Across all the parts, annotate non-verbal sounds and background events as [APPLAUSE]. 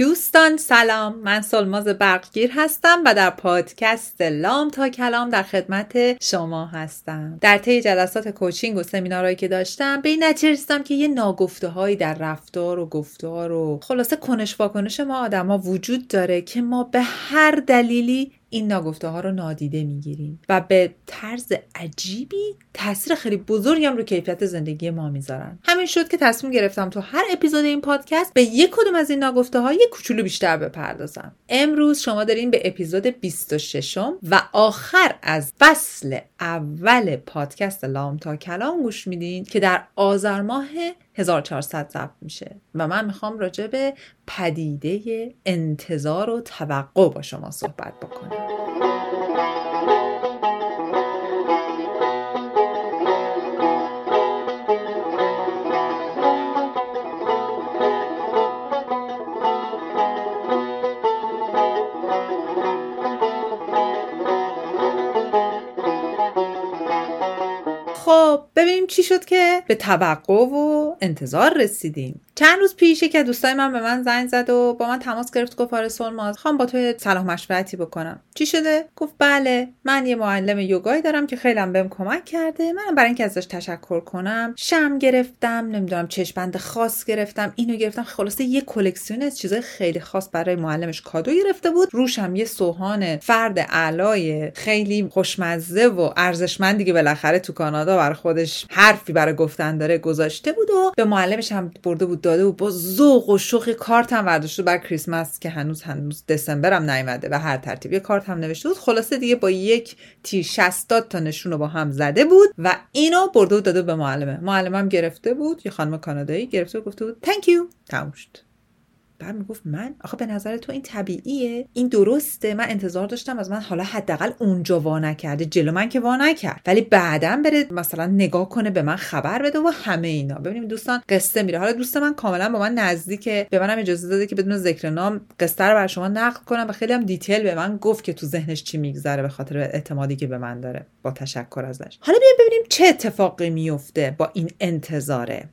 دوستان سلام. من سلماز برقگیر هستم و در پادکست لام تا کلام در خدمت شما هستم. در طی جلسات کوچینگ و سمینارهایی که داشتم به این نتیجه رسیدم که یه ناگفته هایی در رفتار و گفتار و خلاصه کنش واکنش ما آدما وجود داره که ما به هر دلیلی این ناگفته ها رو نادیده می‌گیریم و به طرز عجیبی تاثیر خیلی بزرگی هم رو کیفیت زندگی ما می‌ذارن. همین شد که تصمیم گرفتم تو هر اپیزود این پادکست به یک کدوم از این ناگفته ها کوچولو بیشتر بپردازم. امروز شما دارین به اپیزود 26 و آخر از فصل اول پادکست لام تا کلام گوش میدین که در آذر ماه 1400 ضبط میشه. و من می‌خوام راجع به پدیده انتظار و توقع با شما صحبت بکنم. خب ببینیم چی شد که به توقع و انتظار رسیدیم. چند روز پیش که دوستای من به من زنگ زد و با من تماس گرفت گفت آره سلماز خوام با تو صلاح مشورتی بکنم. چی شده؟ گفت بله من یه معلم یوگایی دارم که خیلی بهم کمک کرده. منم برای اینکه ازش تشکر کنم شم گرفتم نمی‌دونم چشمند خاص گرفتم اینو گرفتم. خلاصه یه کلکسیون از چیزای خیلی خاص برای معلمش کادو گرفته بود. روشم یه سوهان فرد اعلای خیلی خوشمزه و ارزشمندی که بالاخره تو کانادا برای خودش حرفی برای گفتن داره گذاشته بود و به معلمش هم برده بود داده و با ذوق و شوخ کارت هم برداشته بر کریسمس که هنوز هنوز دسامبر هم نیومده و هر ترتیب یه کارت هم نوشته بود. خلاصه دیگه با یک تی 60 تا نشون رو با هم زده بود و اینو برده و داده به معلمه. معلمم گرفته بود. یه خانم کانادایی گرفته و گفته بود you. تموم بعد می‌گفت من آخه به نظر تو این طبیعیه؟ این درسته من انتظار داشتم از من حالا حداقل اونجا وا نکرده جلو من که وا نکرد. ولی بعدا بره مثلا نگاه کنه به من خبر بده و همه اینا. ببینیم دوستان قصه میره. حالا دوست من کاملا با من نزدیکه به منم اجازه داده که بدون ذکر نام قصه رو بر شما نقل کنم و خیلی هم دیتیل به من گفت که تو ذهنش چی میگذره به خاطر اعتمادی که به من داره با تشکر ازش. حالا بیایم ببینیم چه اتفاقی میفته با این انتظاره.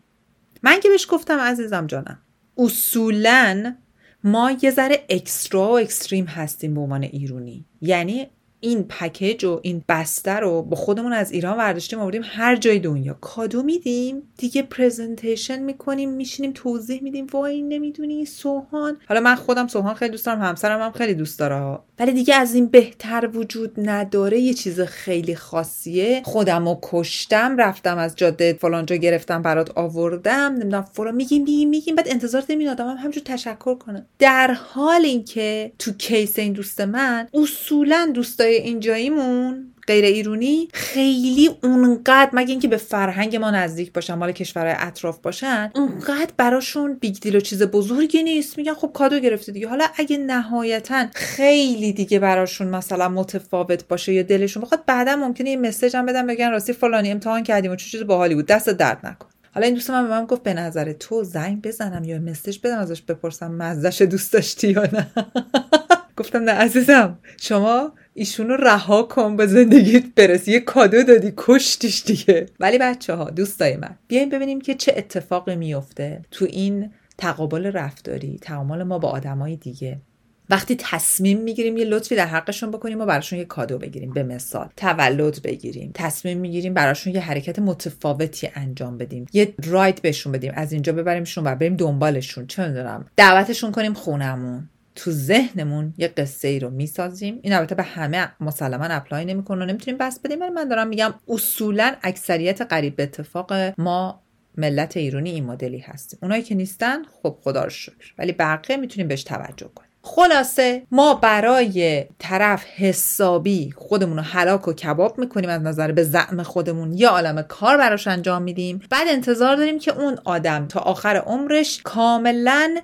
من که بهش گفتم عزیزم جانم. اصولا ما یه ذره extra و extreme هستیم به عنوان ایرونی. یعنی این package و این بسته رو با خودمون از ایران ورداشتیم آوردیم هر جای دنیا. کادو میدیم دیگه presentation می‌کنیم میشینیم توضیح میدیم. وای نمی‌دونی سوهان. حالا من خودم سوهان خیلی دوست دارم همسرم هم خیلی دوست داره. ولی دیگه از این بهتر وجود نداره. یه چیز خیلی خاصیه. خودم رو کشتم رفتم از جاده فلانجا گرفتم برات آوردم. نمی‌دونم فلان. میگیم میگیم میگیم. بعد انتظار داریم آدم هم همجور تشکر کنه. در حال اینکه تو case این دوست من اصولا دوستای اینجاییمون غیر ایرونی خیلی اونقدر مگه اینکه به فرهنگ ما نزدیک باشن مال کشورهای اطراف باشن اونقدر براشون big deal و چیز بزرگی نیست. میگن خب کادو گرفته دیگه. حالا اگه نهایتا خیلی دیگه براشون مثلا متفاوت باشه یا دلشون بخواد بعدا ممکنه یه message هم بدن بگن راستی فلانی امتحان کردیم و چه چیز باحالی بود. دست درد نکن. حالا این دوست من به من گفت به نظر تو زنگ بزنم یا message بدم ازش بپرسم مزه‌ش دوست داشتی یا نه؟ [LAUGHS] گفتم نه عزیزم شما ایشونو رها کن به زندگیت برس. یه کادو دادی کشتیش دیگه. ولی بچه ها دوستای من بیایم ببینیم که چه اتفاقی میفته تو این تقابل رفتاری تعامل ما با آدمای دیگه. وقتی تصمیم می‌گیریم یه لطفی در حقشون بکنیم و براشون یه کادو بگیریم به مثال. تولد بگیریم تصمیم می‌گیریم براشون یه حرکت متفاوتی انجام بدیم. یه راید بهشون بدیم از اینجا ببریمشون و بریم دنبالشون. چه می‌دونم. دعوتشون کنیم خونمون. تو ذهنمون یه قصه ای رو می‌سازیم. این البته به همه مسلما اپلای نمی‌کنه و نمی‌تونیم بس بدیم ولی من دارم میگم اصولا اکثریت قریب به اتفاق ما ملت ایرانی این مدلی هستیم. اونایی که نیستن خب خدا رو شکر. ولی بقیه می‌تونیم بهش توجه کنیم. خلاصه ما برای طرف حسابی خودمون رو حلاک و کباب می‌کنیم از نظر به زعم خودمون. یا عالم کار براش انجام میدیم. بعد انتظار داریم که اون آدم تا آخر عمرش کاملا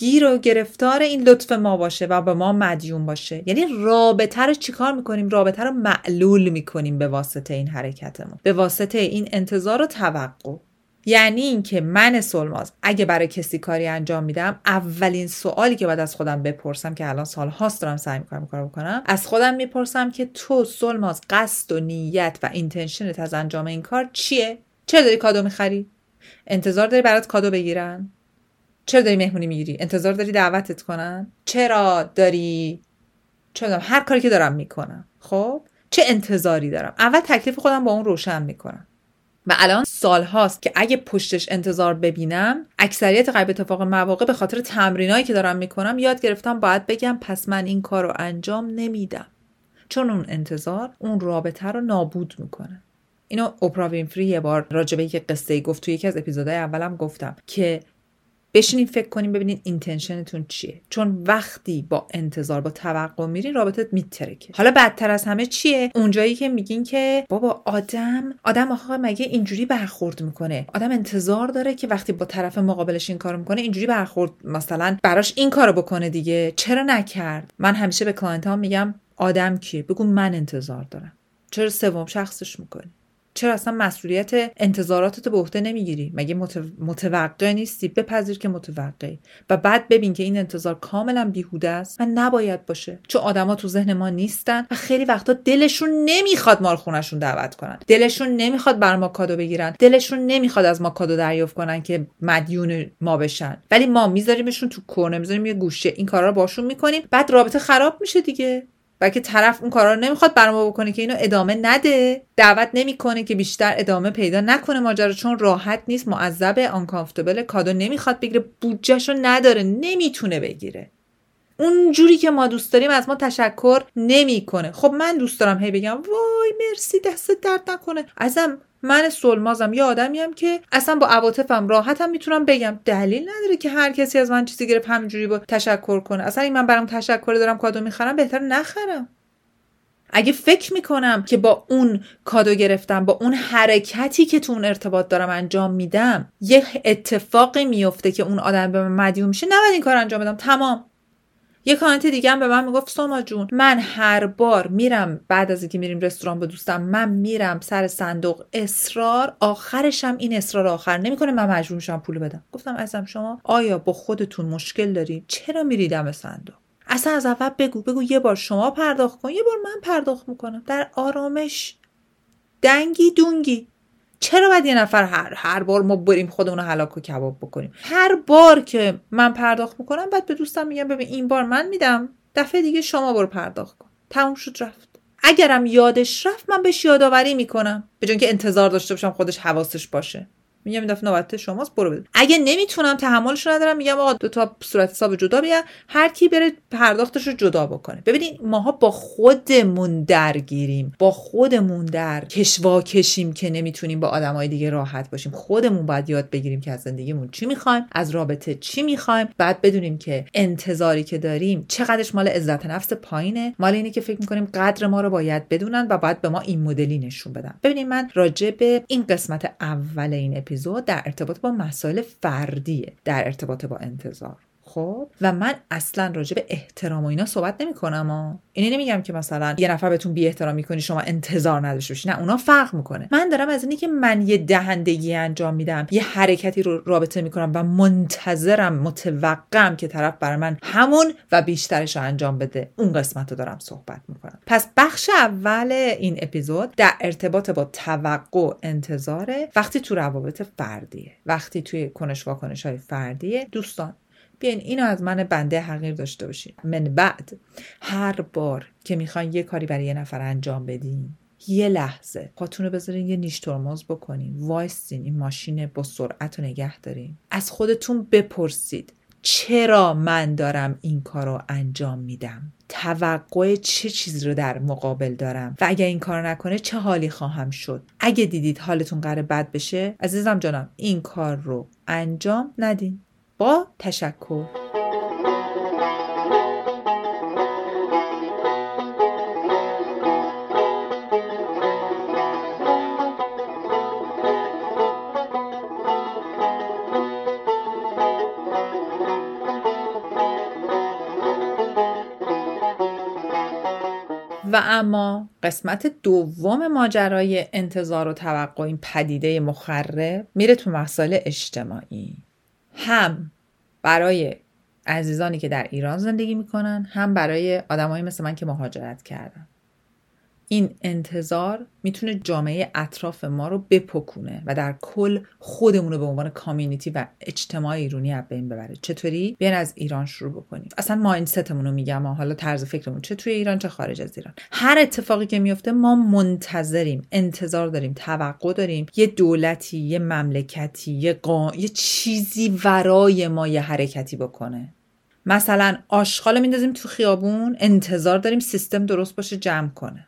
گیر و گرفتار این لطف ما باشه و به ما مدیون باشه. یعنی رابطه رو چیکار می‌کنیم؟ رابطه رو معلول می‌کنیم به واسطه این حرکتمون. به واسطه این انتظار و توقع. یعنی اینکه من سولماز اگه برای کسی کاری انجام میدم اولین سوالی که باید از خودم بپرسم که الان سال هاست دارم سعی می‌کنم کار بکنم از خودم می‌پرسم که تو سولماز قصد و نیت و intention ت از انجام این کار چیه؟ چرا داری کادو می‌خری؟ انتظار داری برات کادو بگیرن؟ چرا داری مهمونی می‌گیری؟ انتظار داری دعوتت کنن؟ چرا داری؟ چرا هر کاری که دارم می‌کنم. خب؟ چه انتظاری دارم؟ اول تکلیف خودم با اون روشن می‌کنم. و الان سال هاست که اگه پشتش انتظار ببینم اکثریت قریب اتفاق مواقع به خاطر تمرینایی که دارم می‌کنم یاد گرفتم باید بگم پس من این کار رو انجام نمیدم. چون اون انتظار اون رابطه رو نابود می‌کنه. اینو اوپرا وینفری یه بار راجبه یک قصه گفت تو یکی از اپیزودهای اولم گفتم که بشینین فکر کنیم ببینین intention تون چیه. چون وقتی با انتظار با توقع میرین رابطت میترکه. حالا بدتر از همه چیه؟ اونجایی که میگین که بابا آدم آدم آخه مگه اینجوری برخورد می‌کنه؟ آدم انتظار داره که وقتی با طرف مقابلش این کارو می‌کنه اینجوری برخورد مثلا براش این کارو بکنه دیگه. چرا نکرد؟ من همیشه به client ها میگم آدم کیه؟ بگو من انتظار دارم. چرا سوم شخصش می‌کنی؟ چرا اصلا مسئولیت انتظاراتت به عهده نمی‌گیری؟ مگه متوقع نیستی؟ بپذیر که متوقعی. و بعد ببین که این انتظار کاملا بیهوده است و نباید باشه. چون آدما تو ذهن ما نیستن و خیلی وقتا دلشون نمی‌خواد ما رو خونشون دعوت کنن. دلشون نمی‌خواد بر ما کادو بگیرن. دلشون نمی‌خواد از ما کادو دریافت کنن که مدیون ما بشن. ولی ما میذاریمشون تو کورنر می‌ذاریم یه گوشه. این کارا رو باشون می‌کنیم. بعد رابطه خراب میشه دیگه. که طرف اون کارا رو نمی‌خواد بر ما بکنه که اینو ادامه نده. دعوت نمی‌کنه که بیشتر ادامه پیدا نکنه ماجرا چون راحت نیست معذب آنکامفتبل کادو نمی‌خواد بگیره بودجهش رو نداره نمی‌تونه بگیره. اون جوری که ما دوست داریم از ما تشکر نمی‌کنه. خب من دوست دارم هی بگم وای مرسی دست درد نکنه. ازم من سلمازم. یه آدمیم که اصلا با عواطفم راحتم می‌تونم بگم. دلیل نداره که هر کسی از من چیزی گرفت همینجوری با تشکر کنه. اصلا این من برام تشکر دارم کادو می‌خرم بهتر نخرم. اگه فکر می‌کنم که با اون کادو گرفتم با اون حرکتی که تو اون ارتباط دارم انجام میدم یه اتفاقی میفته که اون آدم به من مدیون میشه نباید این کار انجام بدم. تمام. یه کانت دیگه هم به من می‌گفت سوما جون من هر بار میرم بعد از اینکه میریم رستوران به دوستم من میرم سر صندوق اصرار آخرشم این اصرار آخر. نمی‌کنه من مجبور میشم پول بدم. گفتم ازم شما آیا با خودتون مشکل داری؟ چرا میری دم صندوق؟ اصلا از اول بگو بگو یه بار شما پرداخت کن یه بار من پرداخت می‌کنم. در آرامش دنگی دونگی. چرا باید یه نفر هر هر بار ما بریم خودمون رو و کباب بکنیم؟ هر بار که من پرداخت می‌کنم بعد به دوستم میگم ببین این بار من میدم دفعه دیگه شما برو پرداخت کن. تموم شد رفت. اگرم یادش رفت من بهش یادآوری می‌کنم به که انتظار داشته باشم خودش حواسش باشه. میگم این دفعه نوبت شماست برو بده اگه نمی‌تونم تحملش ندارم میگم آقا دو تا صورت حساب جدا بیا. هر کی بره پرداختش رو جدا بکنه. ببینید ماها با خودمون درگیریم. با خودمون در کشوا کشیم که نمی‌تونیم با آدمای دیگه راحت باشیم. خودمون باید یاد بگیریم که از زندگیمون چی می‌خوایم از رابطه چی می‌خوایم. بعد بدونیم که انتظاری که داریم چقدرش مال عزت نفس پایینه. مال اینه که فکر می‌کنیم قدر ما رو باید بدونن و باید به ما این مدلی نشون بدن. ببینید من راجع به این قسمت اول این اپیزود در ارتباط با مسائل فردیه در ارتباط با انتظار. خب و من اصلا راجع به احترام و اینا صحبت نمی کنم و اینه نمیگم که مثلا یه نفر بهتون بی احترام می‌کنی شما انتظار نداشته باشی. نه اونا فرق می‌کنه. من دارم از اینی که من یه دهندگی انجام میدم یه حرکتی رو رابطه می‌کنم و منتظرم متوقعم که طرف برای من همون و بیشترش رو انجام بده. اون قسمت رو دارم صحبت می‌کنم. پس بخش اول این اپیزود در ارتباط با توقع انتظاره. وقتی تو روابط فردیه وقتی توی کنش واکنش های فردیه دوستان بیاین اینو از من بنده حقیر داشته باشین. من بعد هر بار که می‌خواین یه کاری برای یه نفر انجام بدین یه لحظه پاتون رو بذارین یه نیش ترمز بکنین. وایستین این ماشین با سرعت رو نگه دارین. از خودتون بپرسید چرا من دارم این کار رو انجام میدم؟ توقع چه چیزی رو در مقابل دارم؟ و اگر این کار نکنه چه حالی خواهم شد؟ اگه دیدید حالتون قرار بد بشه عزیزم جانم این کار رو انجام ندین. با تشکر. و اما قسمت دوم ماجرای انتظار و توقع این پدیده مخرب میره تو مسائل اجتماعی. هم برای عزیزانی که در ایران زندگی می‌کنن هم برای آدمایی مثل من که مهاجرت کردن. این انتظار می‌تونه جامعه اطراف ما رو بپکونه و در کل خودمون رو به عنوان کامیونیتی و اجتماع ایرانی از بین ببره. چطوری؟ بیان از ایران شروع بکنیم. اصلا مایندستمون رو میگم حالا طرز فکرمون چه توی ایران چه خارج از ایران. هر اتفاقی که میفته ما منتظریم انتظار داریم توقع داریم. یه دولتی یه مملکتی یه, قا... یه چیزی ورای ما یه حرکتی بکنه. مثلا آشغال میندازیم تو خیابون انتظار داریم سیستم درست باشه جمع کنه.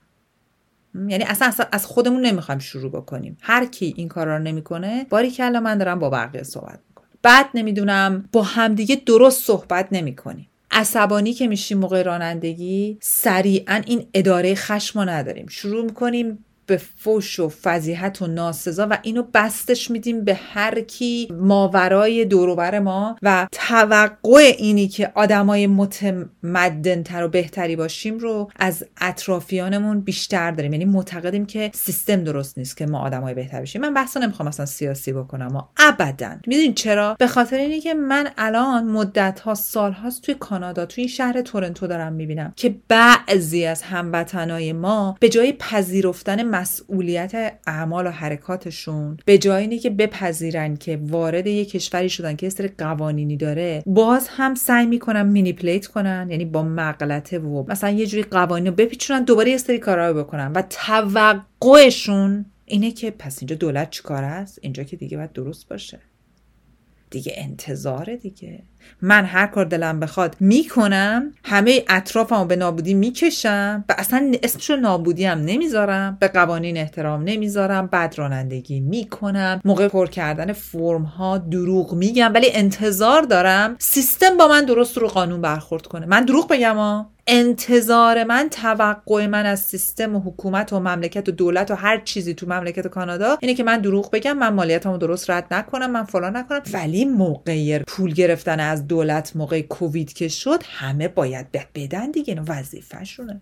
یعنی اصلا, اصلا از خودمون نمی‌خوایم شروع بکنیم. هر کی این کارا رو نمی‌کنه باری که من دارم با بقیه صحبت می‌کنم. بعد نمی‌دونم با همدیگه درست صحبت نمی‌کنیم. عصبانی که میشیم موقع رانندگی سریعا این اداره خشم نداریم. شروع می‌کنیم به فوش و فضیحت و ناسزا و اینو بستش میدیم به هر کی ماورای دوروبر ما و توقع اینی که آدمای متمدنتر و بهتری باشیم رو از اطرافیانمون بیشتر داریم. یعنی معتقدیم که سیستم درست نیست که ما آدمای بهتر باشیم من بحثا نمی‌خوام اصلا سیاسی بکنم و ابدا. می‌دونین چرا؟ به خاطر اینی که من الان مدت ها سال هاست توی کانادا توی این شهر تورنتو دارم می‌بینم که بعضی از هموطنای ما به جای پذیرفتن مسئولیت اعمال و حرکاتشون به جای اینه که بپذیرن که وارد یه کشوری شدن که سری قوانینی داره باز هم سعی می‌کنن مینیپلیت کنن یعنی با مغلطه و مثلا یه جوری قوانین رو بپیچونن دوباره یه سری کارا رو بکنن. و توقعشون اینه که پس اینجا دولت چیکار است؟ اینجا که دیگه باید درست باشه. دیگه انتظاره دیگه. من هر کار دلم بخواد می‌کنم همه اطرافمو به نابودی می‌کشم و اصلا اسمشو نابودی هم نمی‌ذارم به قوانین احترام نمی‌ذارم بد رانندگی می‌کنم موقع پر کردن فرم ها دروغ میگم ولی انتظار دارم سیستم با من درست رو قانون برخورد کنه. من دروغ بگم ها؟ انتظار من توقع من از سیستم و حکومت و مملکت و دولت و هر چیزی تو مملکت کانادا اینه که من دروغ بگم من مالیاتمو درست رد نکنم من فلان نکنم. ولی موقع پول گرفتن از دولت موقع کووید که شد همه باید بدن دیگه اینو وظیفهشونه.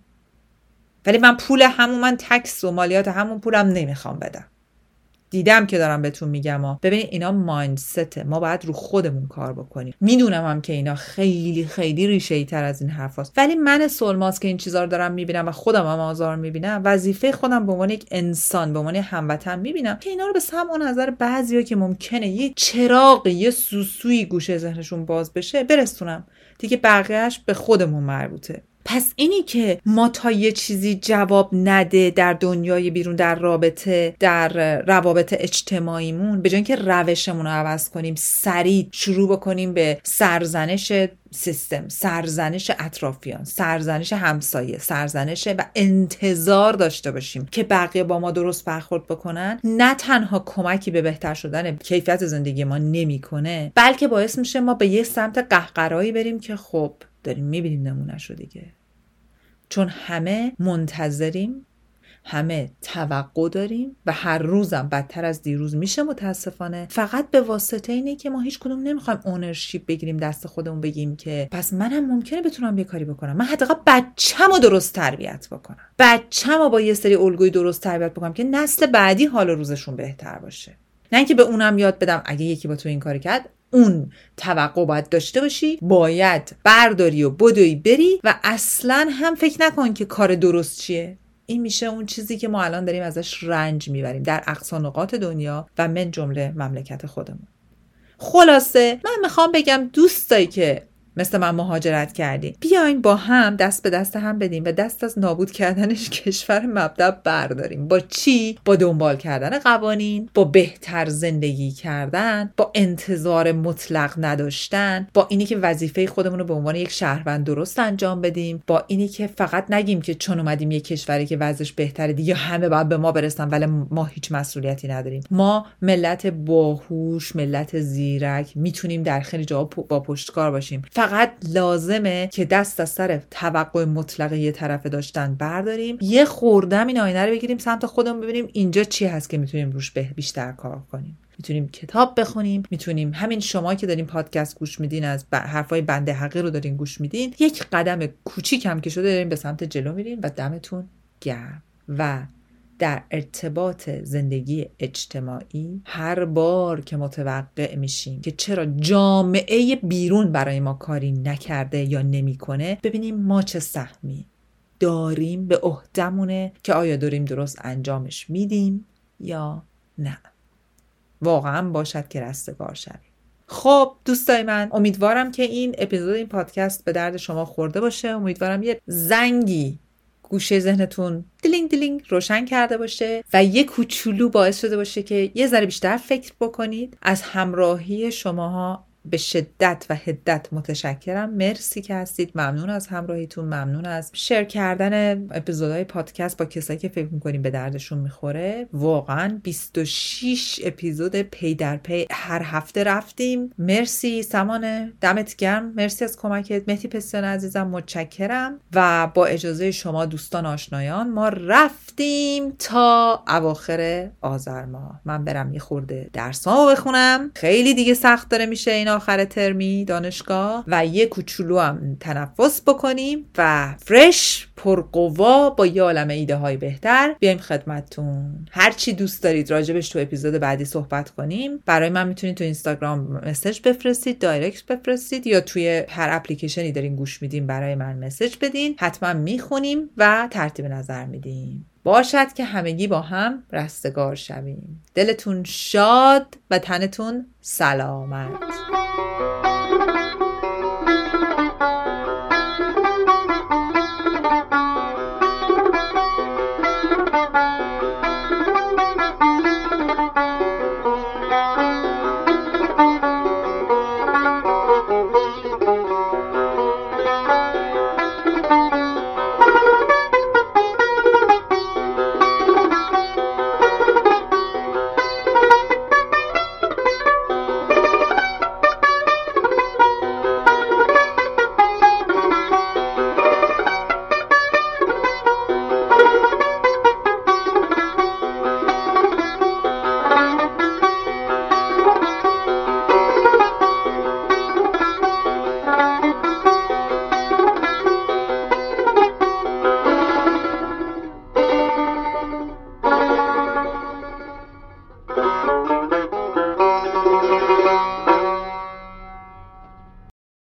ولی من پول همون من تکس و مالیات همون پولم نمی‌خوام بدم. دیدم که دارم بهتون میگم ها ببینید اینا مایندسته ما باید رو خودمون کار بکنیم. می‌دونم هم که اینا خیلی خیلی ریشه ای تر از این حرفاست ولی من سولماس که این چیزا رو دارم می‌بینم و خودم هم آزار می‌بینم وظیفه خودم به عنوان یک انسان به عنوان هموطن می‌بینم که اینا رو به سمع نظر بعضیا که ممکنه یه چراغ یه سوسوی گوشه ذهنشون باز بشه برسونم. دیگه بقیهش به خودمون مربوطه. پس اینی که ما تا یه چیزی جواب نده در دنیای بیرون در رابطه در روابط اجتماعیمون به جای اینکه روشمون رو عوض کنیم سریع شروع بکنیم به سرزنش سیستم سرزنش اطرافیان سرزنش همسایه سرزنش و انتظار داشته باشیم که بقیه با ما درست برخورد بکنن. نه تنها کمکی به بهتر شدن کیفیت زندگی ما نمی‌کنه بلکه باعث میشه ما به یه سمت قهقرایی بریم که خب داریم می‌بینیم نمونهش رو دیگه. چون همه منتظریم همه توقع داریم و هر روزم بدتر از دیروز میشه متاسفانه. فقط به واسطه اینه که ما هیچ کدوم نمی‌خوایم اونرشیپ بگیریم دست خودمون بگیم که پس منم ممکنه بتونم یه کاری بکنم. من حداقل بچه‌مو درست تربیت بکنم. بچه‌مو با یه سری الگوی درست تربیت بکنم که نسل بعدی حال روزشون بهتر باشه. نه اینکه به اونم یاد بدم اگه یکی با تو این کاری کرد اون توقع باید داشته باشی باید برداری و بدوی بری و اصلا هم فکر نکن که کار درست چیه. این میشه اون چیزی که ما الان داریم ازش رنج می‌بریم در اقصا نقاط دنیا و من جمله مملکت خودمون. خلاصه من می‌خوام بگم دوستایی که مثل من مهاجرت کردیم بیاین با هم دست به دست هم بدیم و دست از نابود کردنش [LAUGHS] کشور مبدع برداریم. با چی؟ با دنبال کردن قوانین با بهتر زندگی کردن با انتظار مطلق نداشتن با اینی که وظیفه خودمون رو به عنوان یک شهروند درست انجام بدیم با اینی که فقط نگیم که چون اومدیم یک کشوری که وضعش بهتره دیگه همه باید به ما برسن ولی ما هیچ مسئولیتی نداریم. ما ملت باهوش ملت زیرک می‌تونیم در خیلی جاها با پشتکار باشیم. فقط لازمه که دست از سر توقع مطلق یه طرفه داشتن برداریم. یه خوردم این آینه رو بگیریم سمت خودمون ببینیم اینجا چی هست که می‌تونیم روش به بیشتر کار کنیم. می‌تونیم کتاب بخونیم می‌تونیم همین شما که دارین پادکست گوش میدین از حرفای بنده حقی رو دارین گوش میدین یک قدم کوچیک هم که شده داریم به سمت جلو میرین و دمتون گرم. و در ارتباط زندگی اجتماعی هر بار که متوقع میشیم که چرا جامعه بیرون برای ما کاری نکرده یا نمی‌کنه ببینیم ما چه سهمی داریم به عهدمونه که آیا داریم درست انجامش میدیم یا نه. واقعا باشد که رستگار شویم. خب دوستای من امیدوارم که این اپیزود این پادکست به درد شما خورده باشه. امیدوارم یه زنگی گوشه ذهنتون دیلینگ دیلینگ روشن کرده باشه و یه کوچولو باعث شده باشه که یه ذره بیشتر فکر بکنید. از همراهی شماها به شدت و حدت متشکرم. مرسی که هستید. ممنون از همراهیتون. ممنون از share کردن اپیزودهای پادکست با کسایی که فکر می‌کنیم به دردشون می‌خوره. واقعا 26 اپیزود پی در پی هر هفته رفتیم. مرسی. سمانه دمت گرم. مرسی از کمکت. مهدی پسیان عزیزم متشکرم. و با اجازه شما دوستان آشنایان ما رفتیم تا اواخر آذر ماه. من برم یه خورده درسامو بخونم. خیلی دیگه سخت داره میشه این آخر ترمی دانشگاه و یه کوچولو هم تنفس بکنیم و فرش پرقوا با یه عالم ایده های بهتر بیایم خدمتتون. هر چی دوست دارید راجبش تو اپیزود بعدی صحبت کنیم برای من می‌تونید تو اینستاگرام مسج بفرستید دایرکت بفرستید یا توی هر اپلیکیشنی دارین گوش میدین برای من مسج بدین. حتما می‌خونیم و ترتیب نظر میدیم. باشد که همگی با هم رستگار شویم. دلتون شاد و تنتون سلامت.